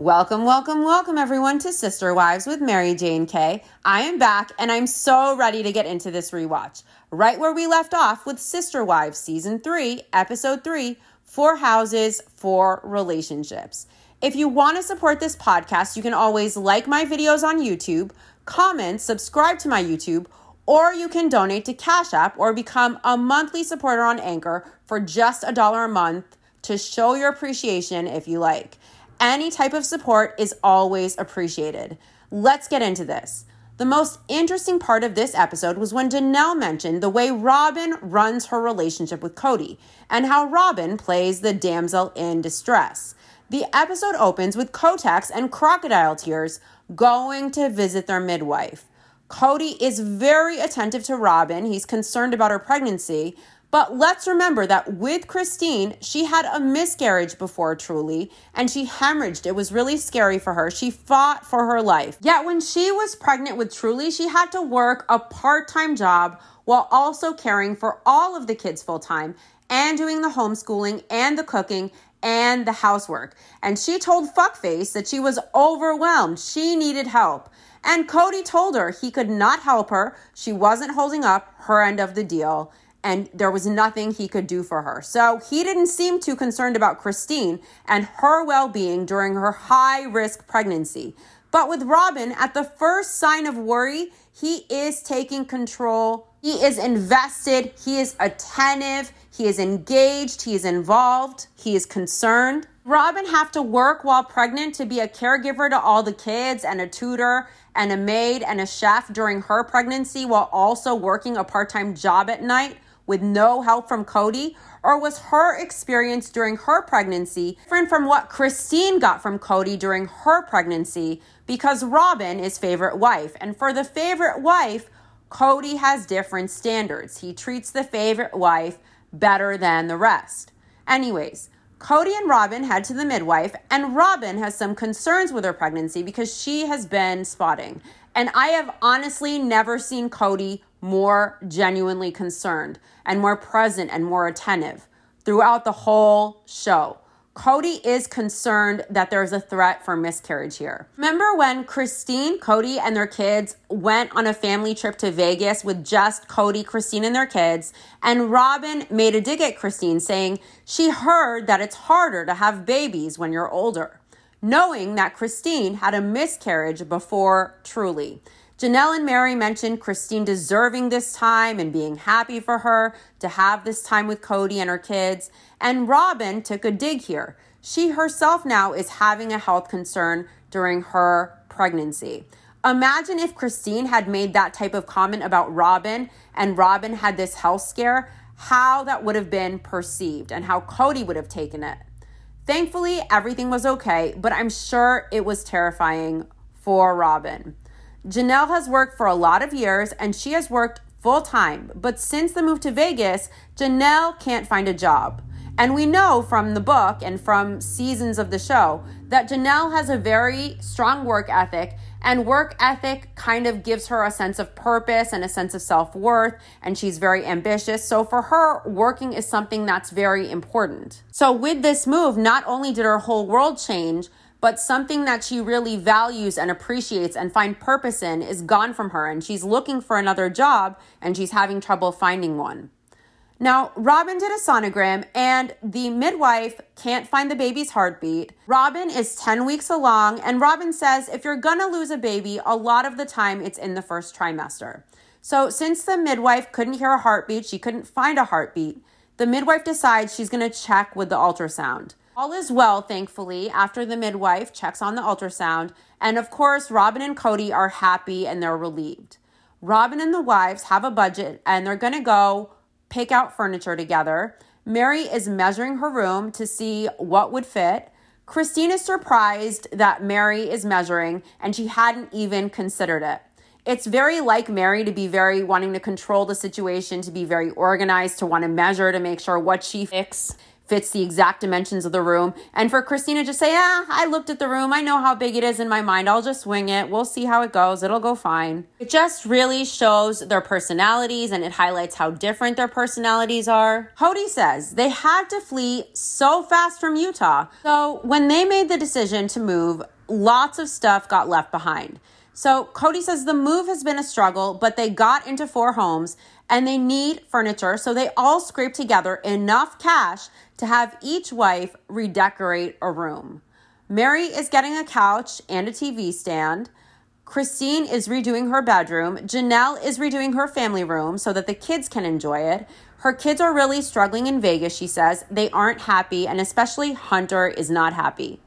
Welcome, welcome, welcome everyone to Sister Wives with Mary Jane Kay. I am back and I'm so ready to get into this rewatch. Right where we left off with Sister Wives Season 3, Episode 3 Four Houses, Four Relationships. If you want to support this podcast, you can always like my videos on YouTube, comment, subscribe to my YouTube, or you can donate to Cash App or become a monthly supporter on Anchor for just a dollar a month to show your appreciation if you like. Any type of support is always appreciated. Let's get into this. The most interesting part of this episode was when Janelle mentioned the way Robin runs her relationship with Kody and how Robin plays the damsel in distress. The episode opens with Kotex and Crocodile Tears going to visit their midwife. Kody is very attentive to Robin. He's concerned about her pregnancy, but let's remember that with Christine, she had a miscarriage before Truly and she hemorrhaged. It was really scary for her. She fought for her life. Yet when she was pregnant with Truly, she had to work a part time job while also caring for all of the kids full time and doing the homeschooling and the cooking and the housework. And she told Fuckface that she was overwhelmed. She needed help. And Kody told her he could not help her. She wasn't holding up her end of the deal and there was nothing he could do for her. So he didn't seem too concerned about Christine and her well being during her high risk pregnancy. But with Robin, at the first sign of worry, he is taking control. He is invested. He is attentive. He is engaged. He is involved. He is concerned. Robin have to work while pregnant to be a caregiver to all the kids and a tutor and a maid and a chef during her pregnancy while also working a part-time job at night with no help from Kody? Or was her experience during her pregnancy different from what Christine got from Kody during her pregnancy? Because Robin is favorite wife. And for the favorite wife, Kody has different standards. He treats the favorite wife better than the rest. Anyways, Kody and Robin head to the midwife, and Robin has some concerns with her pregnancy because she has been spotting. And I have honestly never seen Kody more genuinely concerned and more present and more attentive throughout the whole show. Kody is concerned that there's a threat for miscarriage here. Remember when Christine, Kody, and their kids went on a family trip to Vegas with just Kody, Christine, and their kids? And Robin made a dig at Christine saying she heard that it's harder to have babies when you're older, knowing that Christine had a miscarriage before Truly. Janelle and Mary mentioned Christine deserving this time and being happy for her to have this time with Kody and her kids. And Robin took a dig here. She herself now is having a health concern during her pregnancy. Imagine if Christine had made that type of comment about Robin and Robin had this health scare, how that would have been perceived and how Kody would have taken it. Thankfully, everything was okay, but I'm sure it was terrifying for Robin. Janelle has worked for a lot of years and she has worked full time. But since the move to Vegas, Janelle can't find a job. And we know from the book and from seasons of the show that Janelle has a very strong work ethic, and work ethic kind of gives her a sense of purpose and a sense of self worth, and she's very ambitious. So for her, working is something that's very important. So with this move, not only did her whole world change, but something that she really values and appreciates and find purpose in is gone from her and she's looking for another job and she's having trouble finding one. Now, Robin did a sonogram and the midwife can't find the baby's heartbeat. Robin is 10 weeks along and Robin says if you're gonna lose a baby, a lot of the time it's in the first trimester. So, since the midwife couldn't hear a heartbeat, she couldn't find a heartbeat, the midwife decides she's gonna check with the ultrasound. All is well, thankfully, after the midwife checks on the ultrasound. And of course, Robin and Kody are happy and they're relieved. Robin and the wives have a budget and they're going to go pick out furniture together. Mary is measuring her room to see what would fit. Christine is surprised that Mary is measuring and she hadn't even considered it. It's very like Mary to be very wanting to control the situation, to be very organized, to want to measure to make sure what she fix fits the exact dimensions of the room. And for Christina to say, ah, I looked at the room. I know how big it is in my mind. I'll just wing it. We'll see how it goes. It'll go fine. It just really shows their personalities and it highlights how different their personalities are. Kody says they had to flee so fast from Utah. So when they made the decision to move, lots of stuff got left behind. So Kody says the move has been a struggle, but they got into four homes and they need furniture. So they all scrape together enough cash to have each wife redecorate a room. Mary is getting a couch and a TV stand. Christine is redoing her bedroom. Janelle is redoing her family room so that the kids can enjoy it. Her kids are really struggling in Vegas, she says. They aren't happy, and especially Hunter is not happy.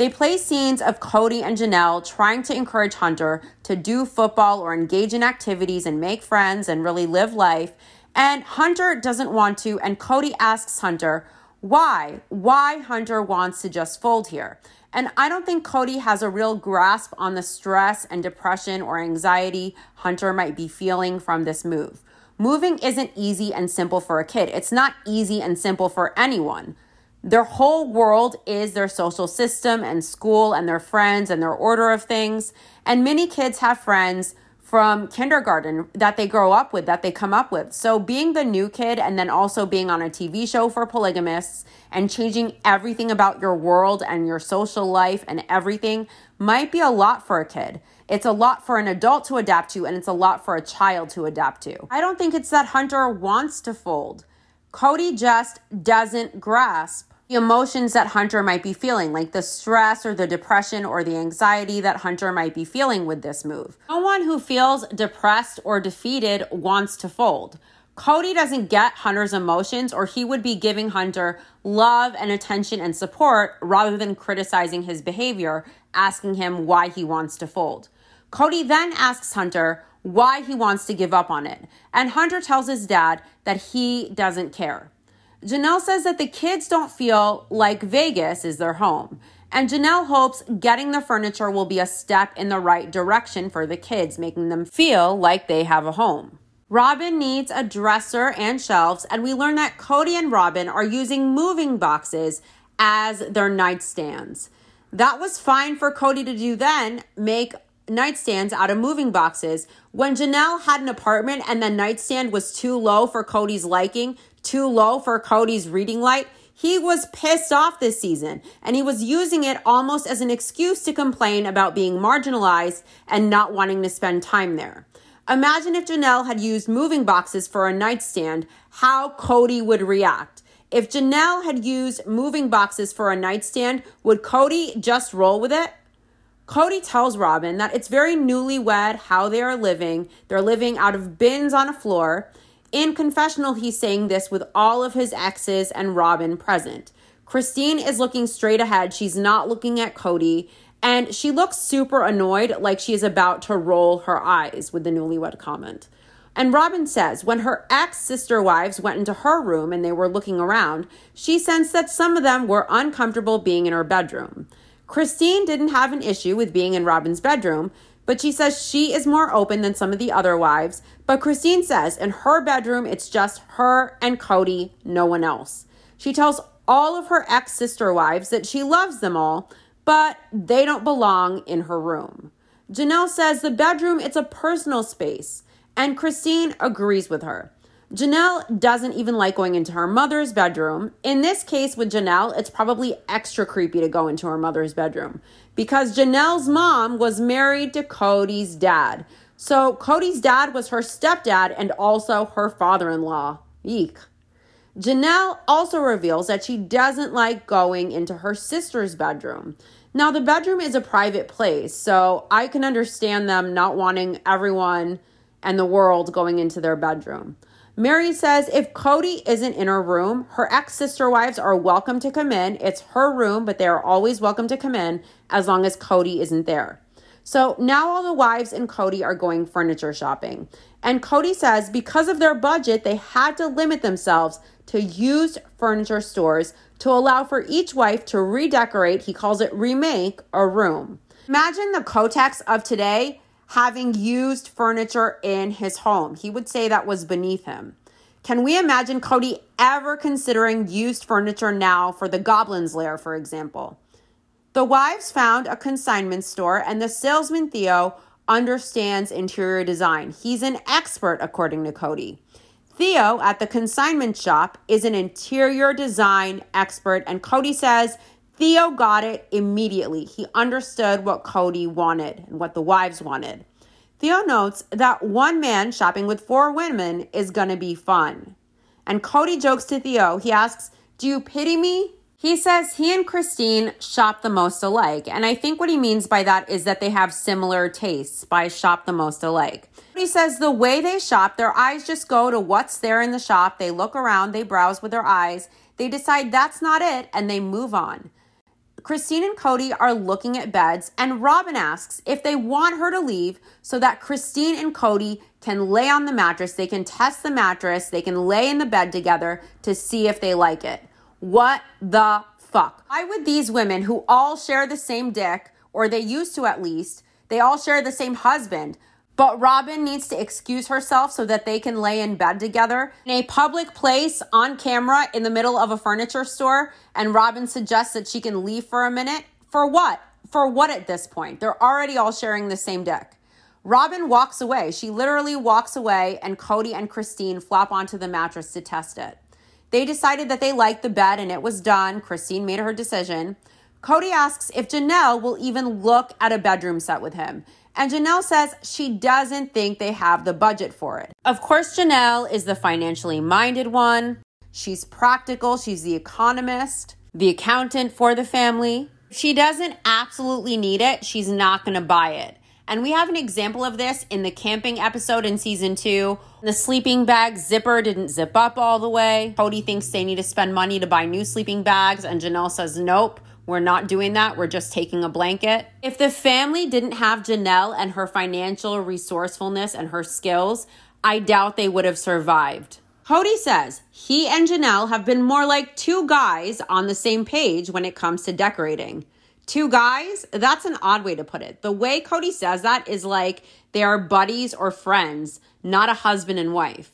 They play scenes of Kody and Janelle trying to encourage Hunter to do football or engage in activities and make friends and really live life. And Hunter doesn't want to, and Kody asks Hunter why, why Hunter wants to just fold here. And I don't think Kody has a real grasp on the stress and depression or anxiety Hunter might be feeling from this move. Moving isn't easy and simple for a kid. It's not easy and simple for anyone. Their whole world is their social system and school and their friends and their order of things. And many kids have friends from kindergarten that they grow up with, that they come up with. So being the new kid and then also being on a TV show for polygamists and changing everything about your world and your social life and everything might be a lot for a kid. It's a lot for an adult to adapt to, and it's a lot for a child to adapt to. I don't think it's that Hunter wants to fold. Kody just doesn't grasp the emotions that Hunter might be feeling, like the stress or the depression or the anxiety that Hunter might be feeling with this move. No one who feels depressed or defeated wants to fold. Kody doesn't get Hunter's emotions, or he would be giving Hunter love and attention and support rather than criticizing his behavior, asking him why he wants to fold. Kody then asks Hunter why he wants to give up on it, and Hunter tells his dad that he doesn't care. Janelle says that the kids don't feel like Vegas is their home. And Janelle hopes getting the furniture will be a step in the right direction for the kids, making them feel like they have a home. Robin needs a dresser and shelves, and we learn that Kody and Robin are using moving boxes as their nightstands. That was fine for Kody to do then, make nightstands out of moving boxes. When Janelle had an apartment and the nightstand was too low for Kody's liking, too low for Kody's reading light, he was pissed off this season and he was using it almost as an excuse to complain about being marginalized and not wanting to spend time there. Imagine if Janelle had used moving boxes for a nightstand, how Kody would react. If Janelle had used moving boxes for a nightstand, would Kody just roll with it? Kody tells Robin that it's very newlywed how they are living. They're living out of bins on a floor. In confessional, he's saying this with all of his exes and Robin present. Christine is looking straight ahead. She's not looking at Kody. And she looks super annoyed, like she is about to roll her eyes with the newlywed comment. And Robin says when her ex sister wives went into her room and they were looking around, she sensed that some of them were uncomfortable being in her bedroom. Christine didn't have an issue with being in Robin's bedroom, but she says she is more open than some of the other wives. But Christine says in her bedroom, it's just her and Kody, no one else. She tells all of her ex sister wives that she loves them all, but they don't belong in her room. Janelle says the bedroom, it's a personal space, and Christine agrees with her. Janelle doesn't even like going into her mother's bedroom. In this case with Janelle, it's probably extra creepy to go into her mother's bedroom because Janelle's mom was married to Kody's dad. So Kody's dad was her stepdad and also her father in law. Eek. Janelle also reveals that she doesn't like going into her sister's bedroom. Now, the bedroom is a private place, so I can understand them not wanting everyone and the world going into their bedroom. Mary says if Kody isn't in her room, her ex sister wives are welcome to come in. It's her room, but they are always welcome to come in as long as Kody isn't there. So now all the wives and Kody are going furniture shopping. And Kody says because of their budget, they had to limit themselves to used furniture stores to allow for each wife to redecorate, he calls it remake, a room. Imagine the Kotex of today having used furniture in his home. He would say that was beneath him. Can we imagine Kody ever considering used furniture now for the Goblin's Lair, for example? The wives found a consignment store, and the salesman Theo understands interior design. He's an expert, according to Kody. Theo at the consignment shop is an interior design expert, and Kody says Theo got it immediately. He understood what Kody wanted and what the wives wanted. Theo notes that one man shopping with four women is going to be fun. And Kody jokes to Theo. He asks, Do you pity me? He says he and Christine shop the most alike. And I think what he means by that is that they have similar tastes by shop the most alike. He says the way they shop, their eyes just go to what's there in the shop. They look around, they browse with their eyes, they decide that's not it, and they move on. Christine and Kody are looking at beds, and Robin asks if they want her to leave so that Christine and Kody can lay on the mattress. They can test the mattress, they can lay in the bed together to see if they like it. What the fuck? Why would these women who all share the same dick, or they used to at least, they all share the same husband, but Robin needs to excuse herself so that they can lay in bed together in a public place on camera in the middle of a furniture store. And Robin suggests that she can leave for a minute. For what? For what at this point? They're already all sharing the same deck. Robin walks away. She literally walks away, and Kody and Christine flop onto the mattress to test it. They decided that they liked the bed and it was done. Christine made her decision. Kody asks if Janelle will even look at a bedroom set with him. And Janelle says she doesn't think they have the budget for it. Of course, Janelle is the financially minded one. She's practical, she's the economist, the accountant for the family. She doesn't absolutely need it, she's not gonna buy it. And we have an example of this in the camping episode in season two. The sleeping bag zipper didn't zip up all the way. Kody thinks they need to spend money to buy new sleeping bags, and Janelle says, nope. We're not doing that. We're just taking a blanket. If the family didn't have Janelle and her financial resourcefulness and her skills, I doubt they would have survived. Kody says he and Janelle have been more like two guys on the same page when it comes to decorating. Two guys, that's an odd way to put it. The way Kody says that is like they are buddies or friends, not a husband and wife.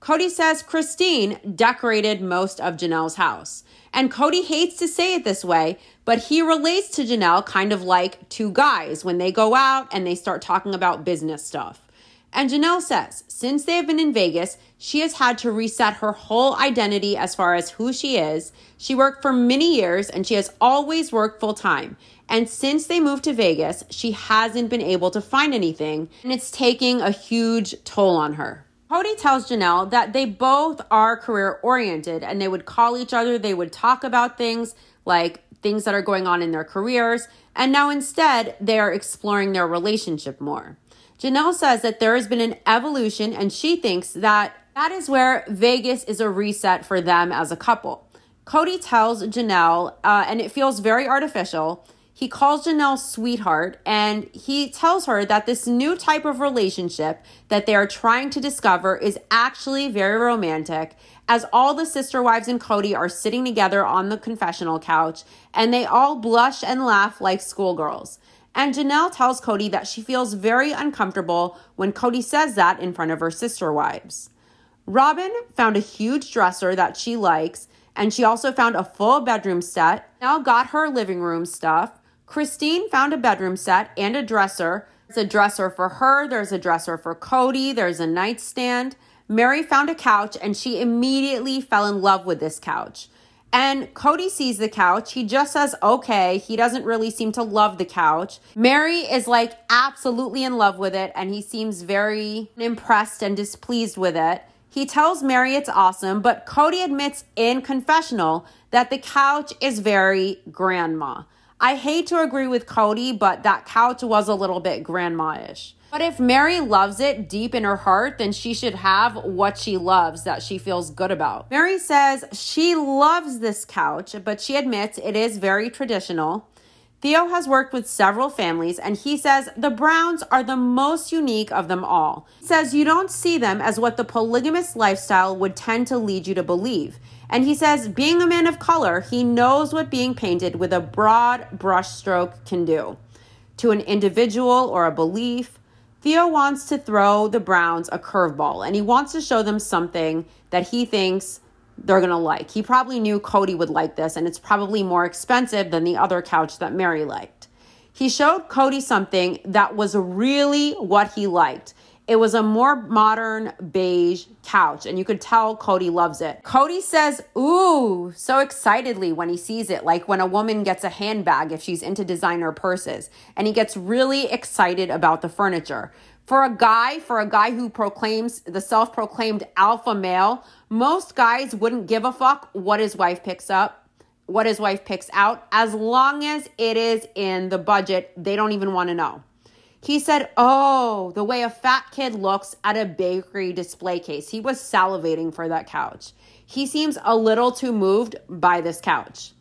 Kody says Christine decorated most of Janelle's house. And Kody hates to say it this way, but he relates to Janelle kind of like two guys when they go out and they start talking about business stuff. And Janelle says, since they have been in Vegas, she has had to reset her whole identity as far as who she is. She worked for many years and she has always worked full time. And since they moved to Vegas, she hasn't been able to find anything, and it's taking a huge toll on her. Kody tells Janelle that they both are career oriented and they would call each other, they would talk about things like things that are going on in their careers, and now instead they are exploring their relationship more. Janelle says that there has been an evolution and she thinks that that is where Vegas is a reset for them as a couple. Kody tells Janelle, uh, and it feels very artificial, he calls Janelle sweetheart and he tells her that this new type of relationship that they are trying to discover is actually very romantic as all the sister wives and Kody are sitting together on the confessional couch and they all blush and laugh like schoolgirls. And Janelle tells Kody that she feels very uncomfortable when Kody says that in front of her sister wives. Robin found a huge dresser that she likes, and she also found a full bedroom set. Now got her living room stuff. Christine found a bedroom set and a dresser. There's a dresser for her, there's a dresser for Kody, there's a nightstand. Mary found a couch and she immediately fell in love with this couch. And Kody sees the couch. He just says, okay. He doesn't really seem to love the couch. Mary is like absolutely in love with it and he seems very impressed and displeased with it. He tells Mary it's awesome, but Kody admits in confessional that the couch is very grandma. I hate to agree with Kody, but that couch was a little bit grandma ish. But if Mary loves it deep in her heart, then she should have what she loves that she feels good about. Mary says she loves this couch, but she admits it is very traditional. Theo has worked with several families and he says the Browns are the most unique of them all. He says you don't see them as what the polygamous lifestyle would tend to lead you to believe. And he says, being a man of color, he knows what being painted with a broad brushstroke can do to an individual or a belief. Theo wants to throw the Browns a curveball and he wants to show them something that he thinks they're going to like. He probably knew Kody would like this, and it's probably more expensive than the other couch that Mary liked. He showed Kody something that was really what he liked. It was a more modern beige couch, and you could tell Kody loves it. Kody says, Ooh, so excitedly when he sees it, like when a woman gets a handbag if she's into designer purses. And he gets really excited about the furniture. For a guy, for a guy who proclaims the self proclaimed alpha male, most guys wouldn't give a fuck what his wife picks up, what his wife picks out, as long as it is in the budget. They don't even want to know. He said, Oh, the way a fat kid looks at a bakery display case. He was salivating for that couch. He seems a little too moved by this couch.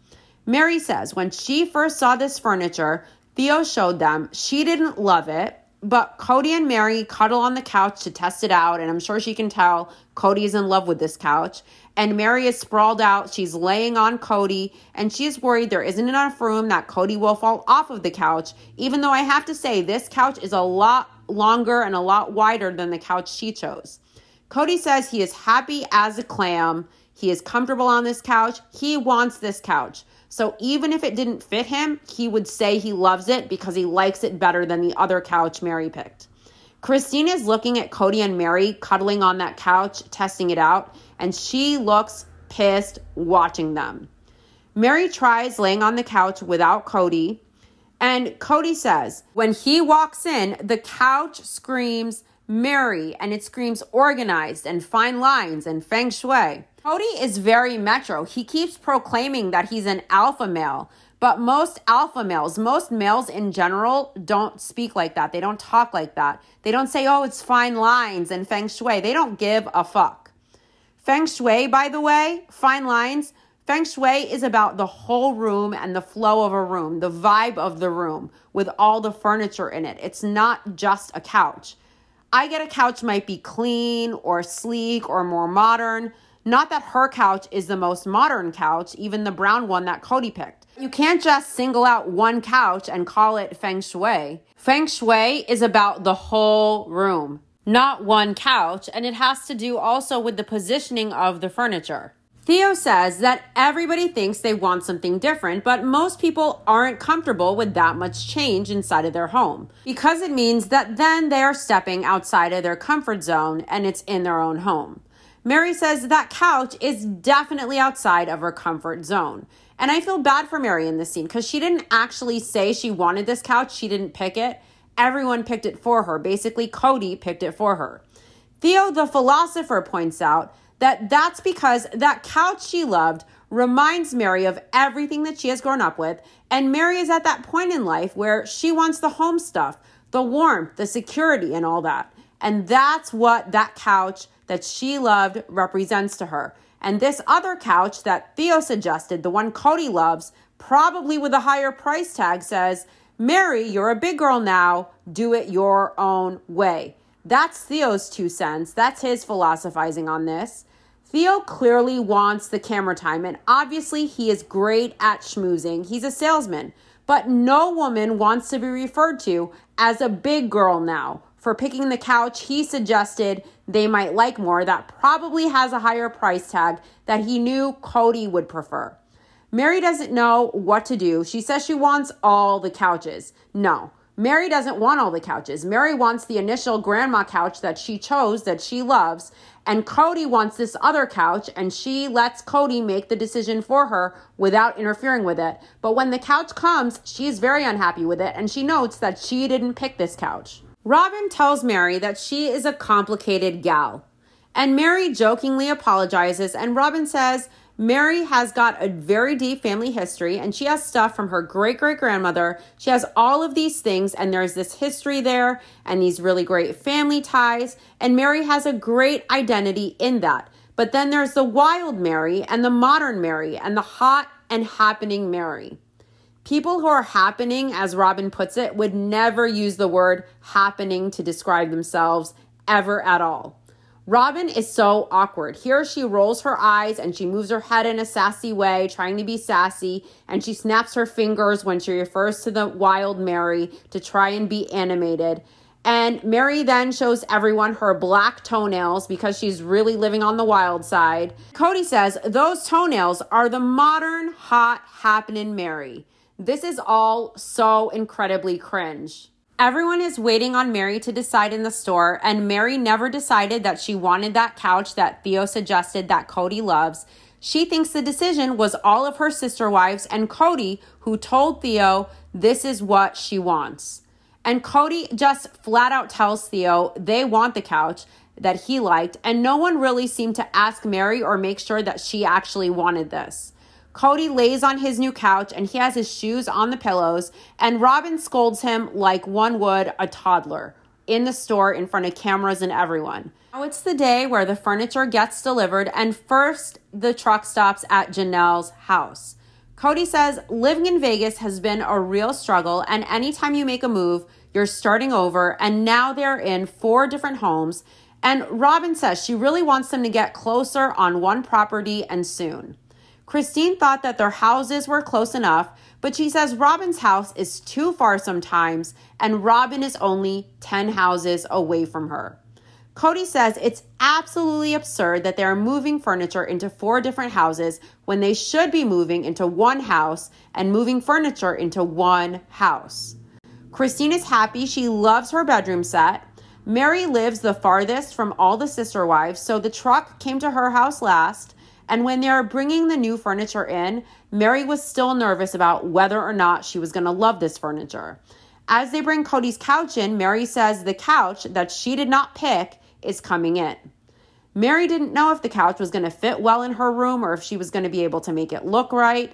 Mary says, when she first saw this furniture, Theo showed them. She didn't love it but Kody and Mary cuddle on the couch to test it out, and I'm sure she can tell Kody is in love with this couch. And Mary is sprawled out. She's laying on Kody, and she's worried there isn't enough room that Kody will fall off of the couch. Even though I have to say, this couch is a lot longer and a lot wider than the couch she chose. Kody says he is happy as a clam. He is comfortable on this couch. He wants this couch. So even if it didn't fit him, he would say he loves it because he likes it better than the other couch Mary picked. Christine is looking at Kody and Mary cuddling on that couch, testing it out, and she looks pissed watching them. Mary tries laying on the couch without Kody, and Kody says, when he walks in, the couch screams Mary and it screams organized and fine lines and feng shui. Kody is very metro. He keeps proclaiming that he's an alpha male, but most alpha males, most males in general, don't speak like that. They don't talk like that. They don't say, oh, it's fine lines and feng shui. They don't give a fuck. Feng shui, by the way, fine lines, feng shui is about the whole room and the flow of a room, the vibe of the room with all the furniture in it. It's not just a couch. I get a couch might be clean or sleek or more modern not that her couch is the most modern couch, even the brown one that Kody picked. You can't just single out one couch and call it feng shui. Feng shui is about the whole room, not one couch, and it has to do also with the positioning of the furniture. Theo says that everybody thinks they want something different, but most people aren't comfortable with that much change inside of their home because it means that then they are stepping outside of their comfort zone and it's in their own home. Mary says that couch is definitely outside of her comfort zone. And I feel bad for Mary in this scene because she didn't actually say she wanted this couch. She didn't pick it. Everyone picked it for her. Basically, Kody picked it for her. Theo, the philosopher, points out that that's because that couch she loved reminds Mary of everything that she has grown up with. And Mary is at that point in life where she wants the home stuff, the warmth, the security, and all that. And that's what that couch that she loved represents to her. And this other couch that Theo suggested, the one Kody loves, probably with a higher price tag, says, Mary, you're a big girl now. Do it your own way. That's Theo's two cents. That's his philosophizing on this. Theo clearly wants the camera time, and obviously he is great at schmoozing. He's a salesman, but no woman wants to be referred to as a big girl now for picking the couch he suggested they might like more that probably has a higher price tag that he knew Kody would prefer. Mary doesn't know what to do. She says she wants all the couches. No, Mary doesn't want all the couches. Mary wants the initial grandma couch that she chose, that she loves, and Kody wants this other couch, and she lets Kody make the decision for her without interfering with it. But when the couch comes, she's very unhappy with it, and she notes that she didn't pick this couch. Robin tells Mary that she is a complicated gal. And Mary jokingly apologizes, and Robin says Mary has got a very deep family history and she has stuff from her great great grandmother. She has all of these things, and there's this history there and these really great family ties. And Mary has a great identity in that. But then there's the wild Mary and the modern Mary and the hot and happening Mary. People who are happening, as Robin puts it, would never use the word happening to describe themselves ever at all. Robin is so awkward. Here she rolls her eyes and she moves her head in a sassy way, trying to be sassy, and she snaps her fingers when she refers to the wild Mary to try and be animated. And Mary then shows everyone her black toenails because she's really living on the wild side. Kody says those toenails are the modern hot happening Mary. This is all so incredibly cringe. Everyone is waiting on Mary to decide in the store, and Mary never decided that she wanted that couch that Theo suggested that Kody loves. She thinks the decision was all of her sister wives and Kody, who told Theo this is what she wants. And Kody just flat out tells Theo they want the couch that he liked, and no one really seemed to ask Mary or make sure that she actually wanted this. Kody lays on his new couch and he has his shoes on the pillows, and Robin scolds him like one would a toddler in the store in front of cameras and everyone. Now it's the day where the furniture gets delivered, and first the truck stops at Janelle's house. Kody says living in Vegas has been a real struggle, and anytime you make a move, you're starting over, and now they're in four different homes. And Robin says she really wants them to get closer on one property and soon. Christine thought that their houses were close enough, but she says Robin's house is too far sometimes, and Robin is only 10 houses away from her. Kody says it's absolutely absurd that they are moving furniture into four different houses when they should be moving into one house and moving furniture into one house. Christine is happy. She loves her bedroom set. Mary lives the farthest from all the sister wives, so the truck came to her house last. And when they were bringing the new furniture in, Mary was still nervous about whether or not she was going to love this furniture. As they bring Kody's couch in, Mary says the couch that she did not pick is coming in. Mary didn't know if the couch was going to fit well in her room or if she was going to be able to make it look right.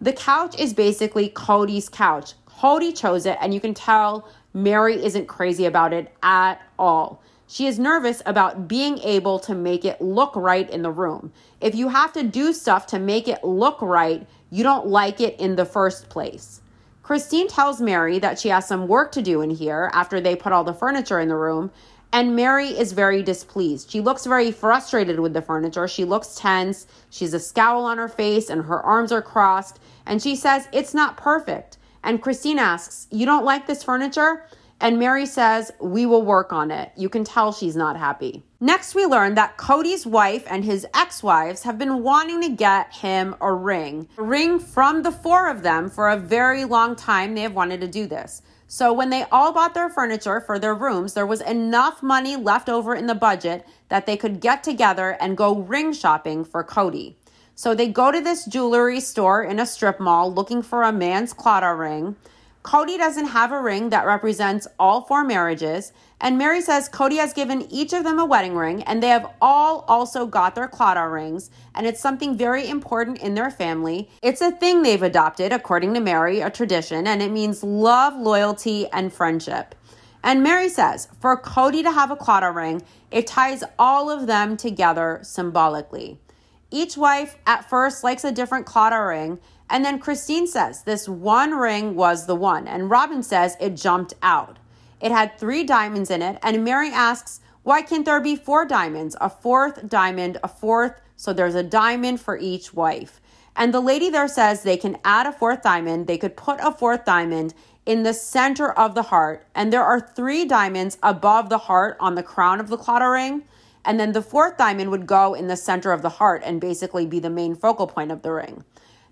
The couch is basically Kody's couch. Kody chose it, and you can tell Mary isn't crazy about it at all. She is nervous about being able to make it look right in the room. If you have to do stuff to make it look right, you don't like it in the first place. Christine tells Mary that she has some work to do in here after they put all the furniture in the room, and Mary is very displeased. She looks very frustrated with the furniture. She looks tense. She's a scowl on her face, and her arms are crossed, and she says, It's not perfect. And Christine asks, You don't like this furniture? And Mary says, We will work on it. You can tell she's not happy. Next, we learn that Kody's wife and his ex wives have been wanting to get him a ring. A ring from the four of them for a very long time. They have wanted to do this. So, when they all bought their furniture for their rooms, there was enough money left over in the budget that they could get together and go ring shopping for Kody. So, they go to this jewelry store in a strip mall looking for a man's Claddagh ring. Kody doesn't have a ring that represents all four marriages, and Mary says Kody has given each of them a wedding ring, and they have all also got their Claddagh rings, and it's something very important in their family. It's a thing they've adopted, according to Mary, a tradition, and it means love, loyalty, and friendship. And Mary says for Kody to have a Claddagh ring, it ties all of them together symbolically. Each wife at first likes a different Claddagh ring, and then Christine says this one ring was the one, and Robin says it jumped out. It had three diamonds in it, and Mary asks, Why can't there be four diamonds? A fourth diamond, a fourth, so there's a diamond for each wife. And the lady there says they can add a fourth diamond, they could put a fourth diamond in the center of the heart, and there are three diamonds above the heart on the crown of the Claddagh ring. And then the fourth diamond would go in the center of the heart and basically be the main focal point of the ring.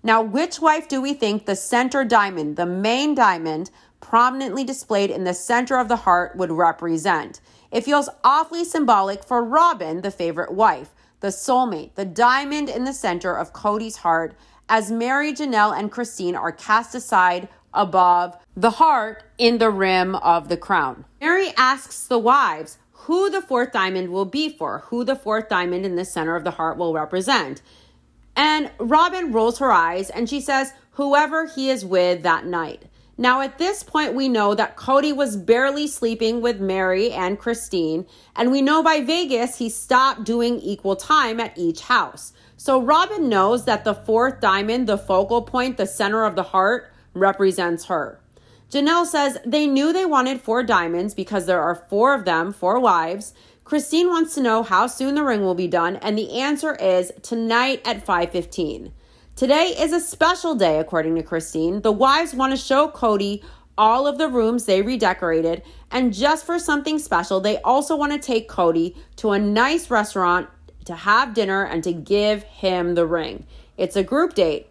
Now, which wife do we think the center diamond, the main diamond, prominently displayed in the center of the heart would represent? It feels awfully symbolic for Robin, the favorite wife, the soulmate, the diamond in the center of Kody's heart, as Mary, Janelle, and Christine are cast aside above the heart in the rim of the crown. Mary asks the wives who the fourth diamond will be for, who the fourth diamond in the center of the heart will represent. And Robin rolls her eyes and she says, whoever he is with that night. Now, at this point, we know that Kody was barely sleeping with Mary and Christine, and we know by Vegas he stopped doing equal time at each house. So Robin knows that the fourth diamond, the focal point, the center of the heart, represents her. Janelle says they knew they wanted four diamonds because there are four of them, four wives. Christine wants to know how soon the ring will be done, and the answer is tonight at 5:15. Today is a special day according to Christine. The wives want to show Kody all of the rooms they redecorated, and just for something special, they also want to take Kody to a nice restaurant to have dinner and to give him the ring. It's a group date.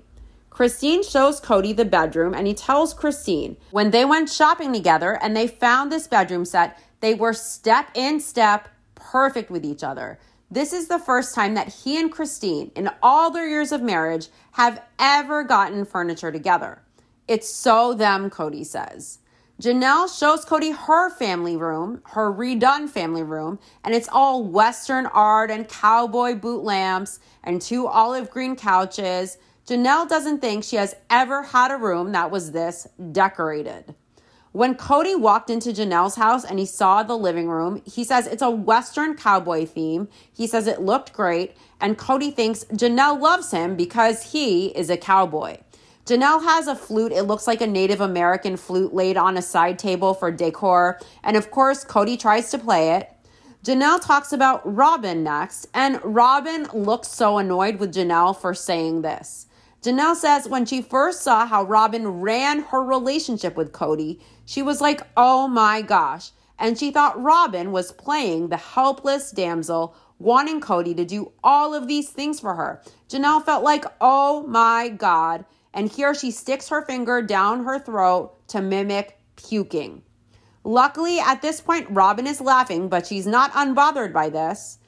Christine shows Kody the bedroom and he tells Christine when they went shopping together and they found this bedroom set, they were step in step perfect with each other. This is the first time that he and Christine, in all their years of marriage, have ever gotten furniture together. It's so them, Kody says. Janelle shows Kody her family room, her redone family room, and it's all Western art and cowboy boot lamps and two olive green couches. Janelle doesn't think she has ever had a room that was this decorated. When Kody walked into Janelle's house and he saw the living room, he says it's a Western cowboy theme. He says it looked great, and Kody thinks Janelle loves him because he is a cowboy. Janelle has a flute. It looks like a Native American flute laid on a side table for decor. And of course, Kody tries to play it. Janelle talks about Robin next, and Robin looks so annoyed with Janelle for saying this. Janelle says when she first saw how Robin ran her relationship with Kody, she was like, oh my gosh. And she thought Robin was playing the helpless damsel, wanting Kody to do all of these things for her. Janelle felt like, oh my God. And here she sticks her finger down her throat to mimic puking. Luckily, at this point, Robin is laughing, but she's not unbothered by this.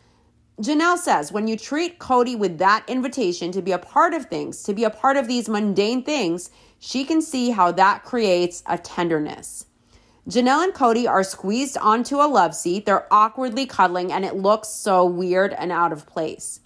Janelle says when you treat Kody with that invitation to be a part of things, to be a part of these mundane things, she can see how that creates a tenderness. Janelle and Kody are squeezed onto a love seat. They're awkwardly cuddling, and it looks so weird and out of place.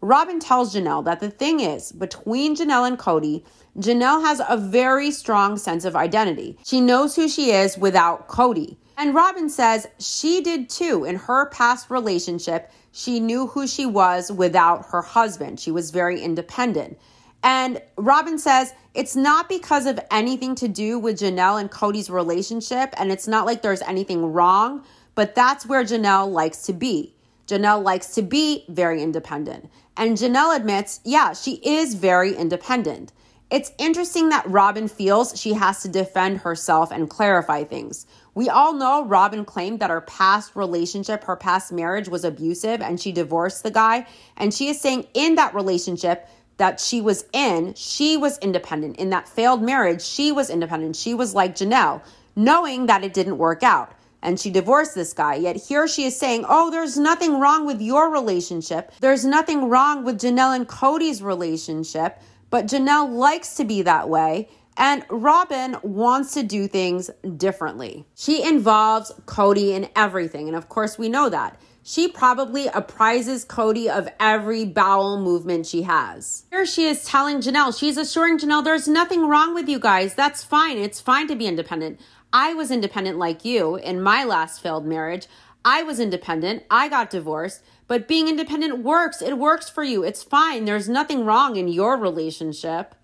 Robin tells Janelle that the thing is, between Janelle and Kody, Janelle has a very strong sense of identity. She knows who she is without Kody. And Robin says she did too. In her past relationship, she knew who she was without her husband. She was very independent. And Robin says it's not because of anything to do with Janelle and Kody's relationship, and it's not like there's anything wrong, but that's where Janelle likes to be. Janelle likes to be very independent. And Janelle admits, yeah, she is very independent. It's interesting that Robin feels she has to defend herself and clarify things. We all know Robin claimed that her past relationship, her past marriage was abusive and she divorced the guy. And she is saying in that relationship that she was in, she was independent. In that failed marriage, she was independent. She was like Janelle, knowing that it didn't work out and she divorced this guy. Yet here she is saying, Oh, there's nothing wrong with your relationship. There's nothing wrong with Janelle and Kody's relationship, but Janelle likes to be that way. And Robin wants to do things differently. She involves Kody in everything. And of course, we know that. She probably apprises Kody of every bowel movement she has. Here she is telling Janelle, she's assuring Janelle, there's nothing wrong with you guys. That's fine. It's fine to be independent. I was independent like you in my last failed marriage. I was independent. I got divorced. But being independent works. It works for you. It's fine. There's nothing wrong in your relationship.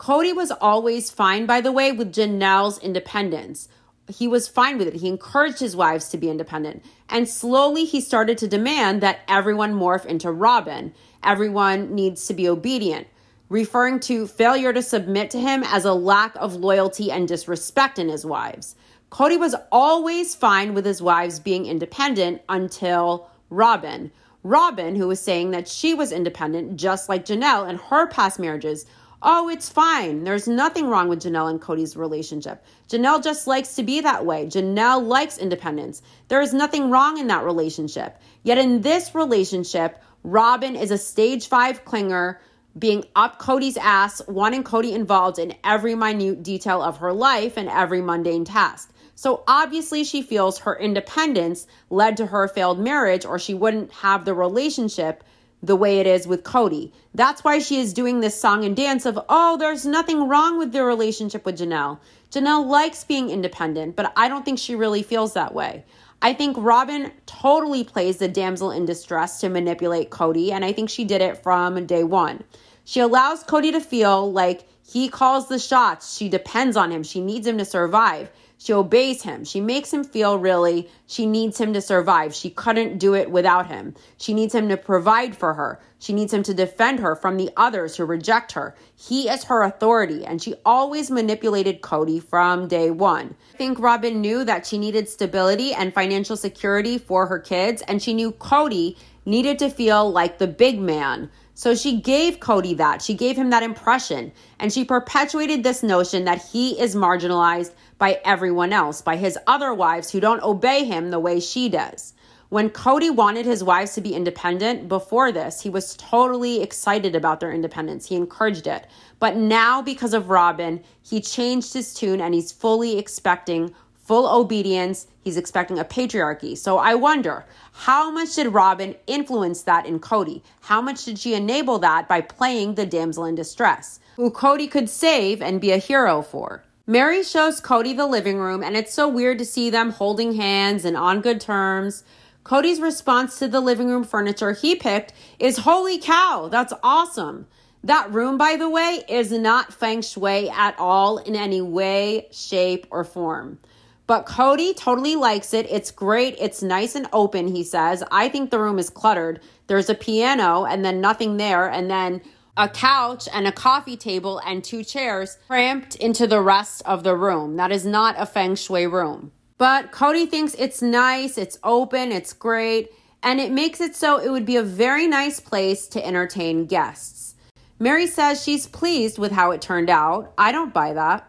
Kody was always fine, by the way, with Janelle's independence. He was fine with it. He encouraged his wives to be independent. And slowly he started to demand that everyone morph into Robin. Everyone needs to be obedient referring to failure to submit to him as a lack of loyalty and disrespect in his wives. Kody was always fine with his wives being independent until Robin. Robin, who was saying that she was independent, just like Janelle in her past marriages. Oh, it's fine. There's nothing wrong with Janelle and Kody's relationship. Janelle just likes to be that way. Janelle likes independence. There is nothing wrong in that relationship. Yet in this relationship, Robin is a stage five clinger being up Kody's ass, wanting Kody involved in every minute detail of her life and every mundane task. So obviously, she feels her independence led to her failed marriage, or she wouldn't have the relationship the way it is with Kody. That's why she is doing this song and dance of, oh, there's nothing wrong with the relationship with Janelle. Janelle likes being independent, but I don't think she really feels that way. I think Robin totally plays the damsel in distress to manipulate Kody, and I think she did it from day one. She allows Kody to feel like he calls the shots. She depends on him. She needs him to survive. She obeys him. She makes him feel really she needs him to survive. She couldn't do it without him. She needs him to provide for her. She needs him to defend her from the others who reject her. He is her authority, and she always manipulated Kody from day one. I think Robin knew that she needed stability and financial security for her kids, and she knew Kody needed to feel like the big man. So she gave Kody that. She gave him that impression. And she perpetuated this notion that he is marginalized by everyone else, by his other wives who don't obey him the way she does. When Kody wanted his wives to be independent before this, he was totally excited about their independence. He encouraged it. But now, because of Robin, he changed his tune and he's fully expecting full obedience. He's expecting a patriarchy. So I wonder, how much did Robin influence that in Kody? How much did she enable that by playing the damsel in distress, who Kody could save and be a hero for? Meri shows Kody the living room, and it's so weird to see them holding hands and on good terms. Kody's response to the living room furniture he picked is Holy cow, that's awesome. That room, by the way, is not feng shui at all in any way, shape, or form. But Kody totally likes it. It's great. It's nice and open, he says. I think the room is cluttered. There's a piano and then nothing there, and then a couch and a coffee table and two chairs cramped into the rest of the room. That is not a feng shui room. But Kody thinks it's nice, it's open, it's great, and it makes it so it would be a very nice place to entertain guests. Meri says she's pleased with how it turned out. I don't buy that.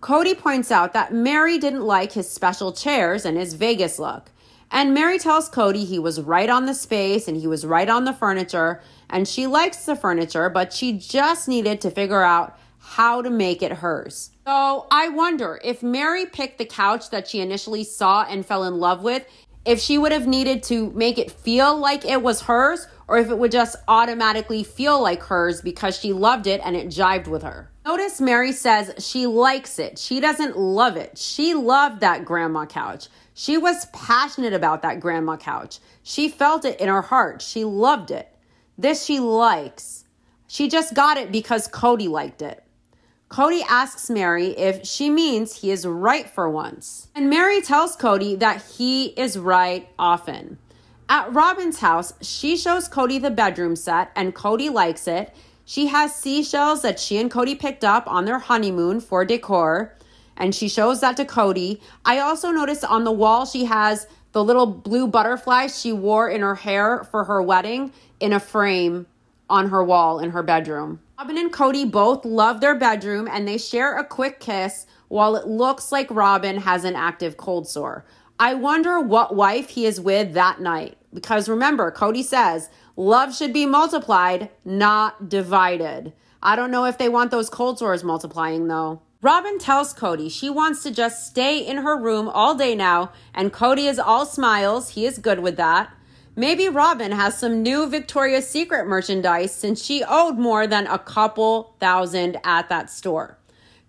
Kody points out that Meri didn't like his special chairs and his Vegas look. And Meri tells Kody he was right on the space and he was right on the furniture, and she likes the furniture, but she just needed to figure out how to make it hers. So I wonder if Meri picked the couch that she initially saw and fell in love with, if she would have needed to make it feel like it was hers, or if it would just automatically feel like hers because she loved it and it jived with her. Notice Meri says she likes it. She doesn't love it. She loved that grandma couch. She was passionate about that grandma couch. She felt it in her heart. She loved it. This she likes. She just got it because Kody liked it. Kody asks Meri if she means he is right for once. And Meri tells Kody that he is right often. At Robyn's house, she shows Kody the bedroom set, and Kody likes it. She has seashells that she and Kody picked up on their honeymoon for decor, and she shows that to Kody. I also noticed on the wall she has the little blue butterfly she wore in her hair for her wedding in a frame on her wall in her bedroom. Robyn and Kody both love their bedroom and they share a quick kiss while it looks like Robyn has an active cold sore. I wonder what wife he is with that night. Because remember, Kody says, Love should be multiplied, not divided. I don't know if they want those cold sores multiplying though. Robyn tells Kody she wants to just stay in her room all day now, and Kody is all smiles. He is good with that. Maybe Robyn has some new Victoria's Secret merchandise since she owed more than a couple thousand at that store.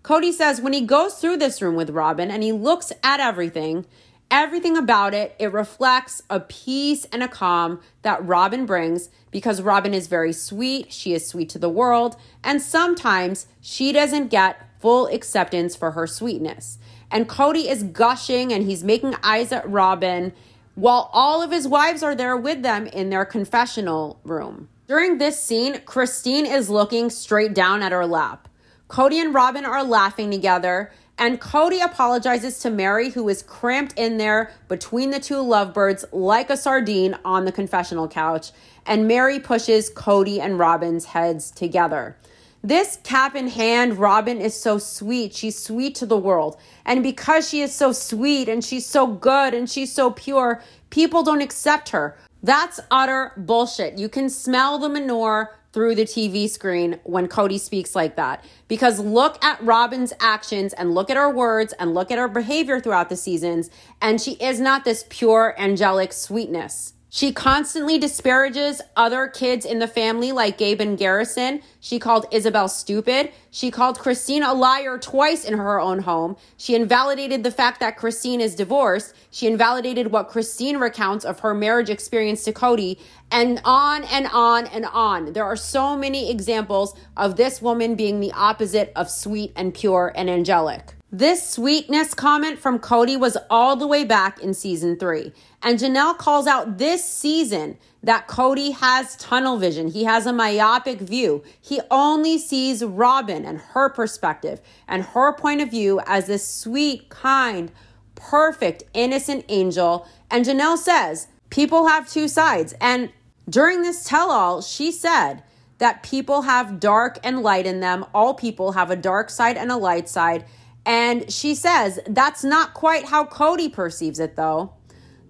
Kody says when he goes through this room with Robyn and he looks at everything, everything about it, it reflects a peace and a calm that Robyn brings because Robyn is very sweet. She is sweet to the world. And sometimes she doesn't get full acceptance for her sweetness. And Kody is gushing and he's making eyes at Robyn while all of his wives are there with them in their confessional room. During this scene, Christine is looking straight down at her lap. Kody and Robyn are laughing together and Kody apologizes to Meri, who is cramped in there between the two lovebirds like a sardine on the confessional couch. And Meri pushes Kody and Robyn's heads together. This cap in hand, Robyn is so sweet. She's sweet to the world. And because she is so sweet and she's so good and she's so pure, people don't accept her. That's utter bullshit. You can smell the manure through the TV screen when Kody speaks like that. Because look at Robyn's actions and look at her words and look at her behavior throughout the seasons, and she is not this pure angelic sweetness. She constantly disparages other kids in the family, like Gabe and Garrison. She called Ysabel stupid. She called Christine a liar twice in her own home. She invalidated the fact that Christine is divorced. She invalidated what Christine recounts of her marriage experience to Kody, and on and on and on. There are so many examples of this woman being the opposite of sweet and pure and angelic. This sweetness comment from Kody was all the way back in season three. And Janelle calls out this season that Kody has tunnel vision. He has a myopic view. He only sees Robyn and her perspective and her point of view as this sweet, kind, perfect, innocent angel. And Janelle says, people have two sides. And during this tell all, she said that people have dark and light in them. All people have a dark side and a light side. And she says that's not quite how Kody perceives it, though.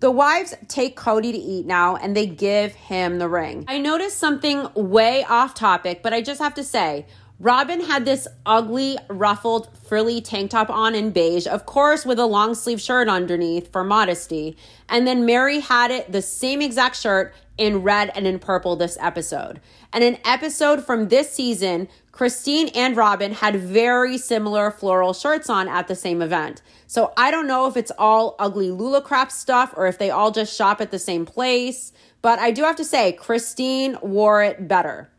The wives take Kody to eat now and they give him the ring. I noticed something way off topic, but I just have to say, Robyn had this ugly, ruffled, frilly tank top on in beige, of course, with a long sleeve shirt underneath for modesty. And then Meri had it the same exact shirt in red and in purple this episode. And an episode from this season, Christine and Robyn had very similar floral shirts on at the same event. So I don't know if it's all ugly Lula crap stuff or if they all just shop at the same place. But I do have to say, Christine wore it better.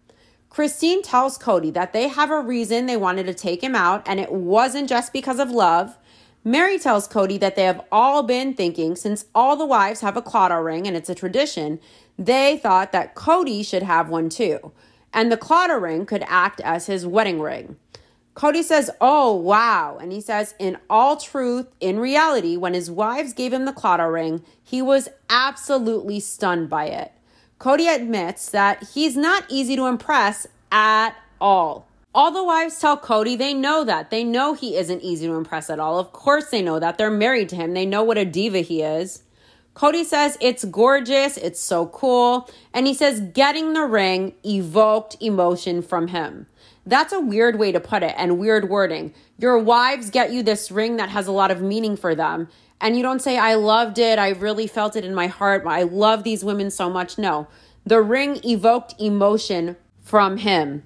Christine tells Kody that they have a reason they wanted to take him out, and it wasn't just because of love. Meri tells Kody that they have all been thinking, since all the wives have a Claddagh ring and it's a tradition, they thought that Kody should have one too, and the Claddagh ring could act as his wedding ring. Kody says, Oh, wow. And he says, In all truth, in reality, when his wives gave him the Claddagh ring, he was absolutely stunned by it. Kody admits that he's not easy to impress at all. All the wives tell Kody they know that. They know he isn't easy to impress at all. Of course, they know that. They're married to him, they know what a diva he is. Kody says it's gorgeous, it's so cool, and he says getting the ring evoked emotion from him. That's a weird way to put it and weird wording. Your wives get you this ring that has a lot of meaning for them, and you don't say, I loved it, I really felt it in my heart, I love these women so much. No, the ring evoked emotion from him.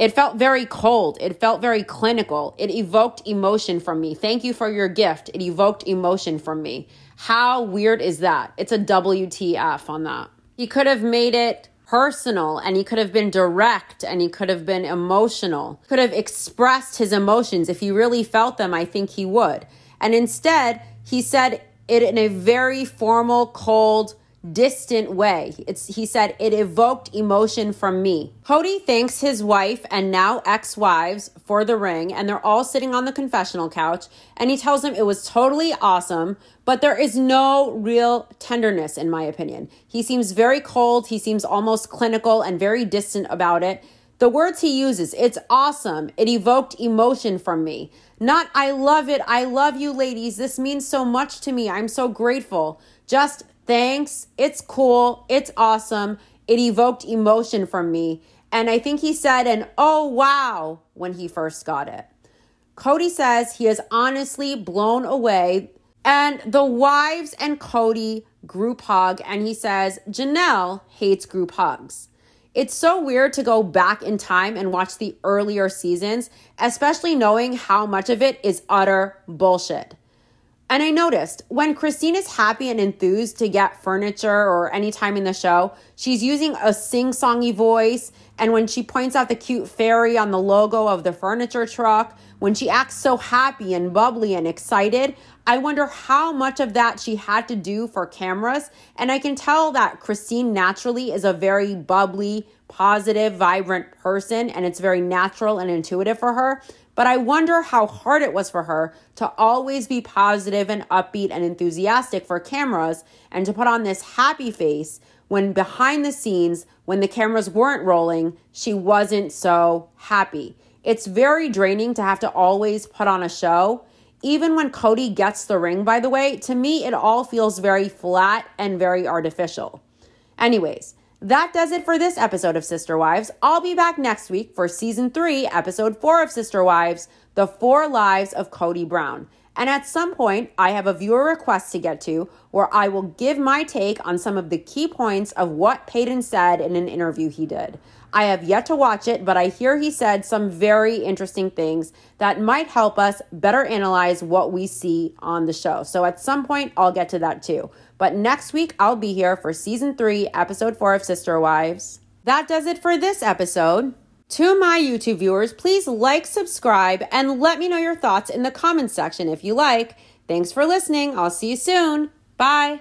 It felt very cold. It felt very clinical. It evoked emotion from me. Thank you for your gift. It evoked emotion from me. How weird is that? It's a WTF on that. He could have made it personal and he could have been direct and he could have been emotional. Could have expressed his emotions. If he really felt them, I think he would. And instead, he said it in a very formal, cold, distant way. It's, he said, it evoked emotion from me. Kody thanks his wife and now ex wives for the ring, and they're all sitting on the confessional couch. And he tells them it was totally awesome, but there is no real tenderness, in my opinion. He seems very cold, he seems almost clinical and very distant about it. The words he uses, it's awesome. It evoked emotion from me. Not, I love it. I love you, ladies. This means so much to me. I'm so grateful. Just thanks. It's cool. It's awesome. It evoked emotion from me. And I think he said an oh wow when he first got it. Kody says he is honestly blown away. And the wives and Kody group hug, and he says Janelle hates group hugs. It's so weird to go back in time and watch the earlier seasons, especially knowing how much of it is utter bullshit. And I noticed when Christine is happy and enthused to get furniture or any time in the show, she's using a sing songy voice. And when she points out the cute fairy on the logo of the furniture truck, when she acts so happy and bubbly and excited, I wonder how much of that she had to do for cameras. And I can tell that Christine naturally is a very bubbly, positive, vibrant person, and it's very natural and intuitive for her. But I wonder how hard it was for her to always be positive and upbeat and enthusiastic for cameras and to put on this happy face when behind the scenes, when the cameras weren't rolling, she wasn't so happy. It's very draining to have to always put on a show. Even when Kody gets the ring, by the way, to me, it all feels very flat and very artificial. Anyways, that does it for this episode of Sister Wives. I'll be back next week for season three, episode four of Sister Wives The Four Lives of Kody Brown. And at some point, I have a viewer request to get to where I will give my take on some of the key points of what Paedon said in an interview he did. I have yet to watch it, but I hear he said some very interesting things that might help us better analyze what we see on the show. So at some point, I'll get to that too. But next week, I'll be here for season three, episode four of Sister Wives. That does it for this episode. To my YouTube viewers, please like, subscribe, and let me know your thoughts in the comments section if you like. Thanks for listening. I'll see you soon. Bye.